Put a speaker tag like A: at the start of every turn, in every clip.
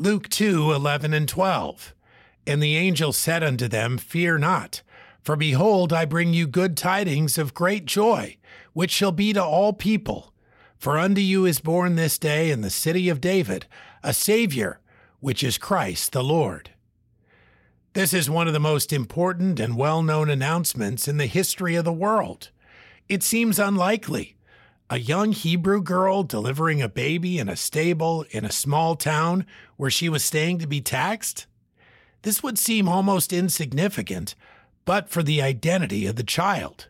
A: Luke 2 11 and 12. And the angel said unto them, Fear not, for behold, I bring you good tidings of great joy, which shall be to all people. For unto you is born this day in the city of David a Savior, which is Christ the Lord. This is one of the most important and well known announcements in the history of the world. It seems unlikely. A young Hebrew girl delivering a baby in a stable in a small town where she was staying to be taxed? This would seem almost insignificant, but for the identity of the child.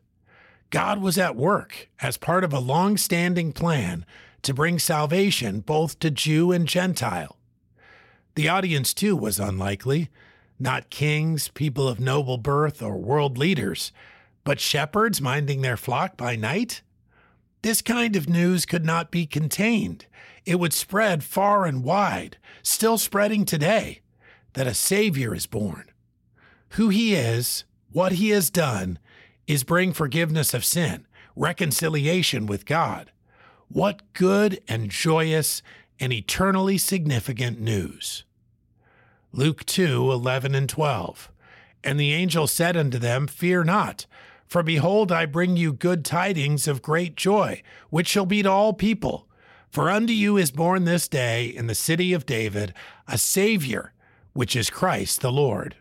A: God was at work as part of a long standing plan to bring salvation both to Jew and Gentile. The audience, too, was unlikely not kings, people of noble birth, or world leaders, but shepherds minding their flock by night? This kind of news could not be contained. It would spread far and wide, still spreading today, that a Savior is born. Who he is, what he has done, is bring forgiveness of sin, reconciliation with God. What good and joyous and eternally significant news! Luke 2 11 and 12. And the angel said unto them, Fear not, for behold, I bring you good tidings of great joy, which shall be to all people. For unto you is born this day in the city of David a Savior, which is Christ the Lord.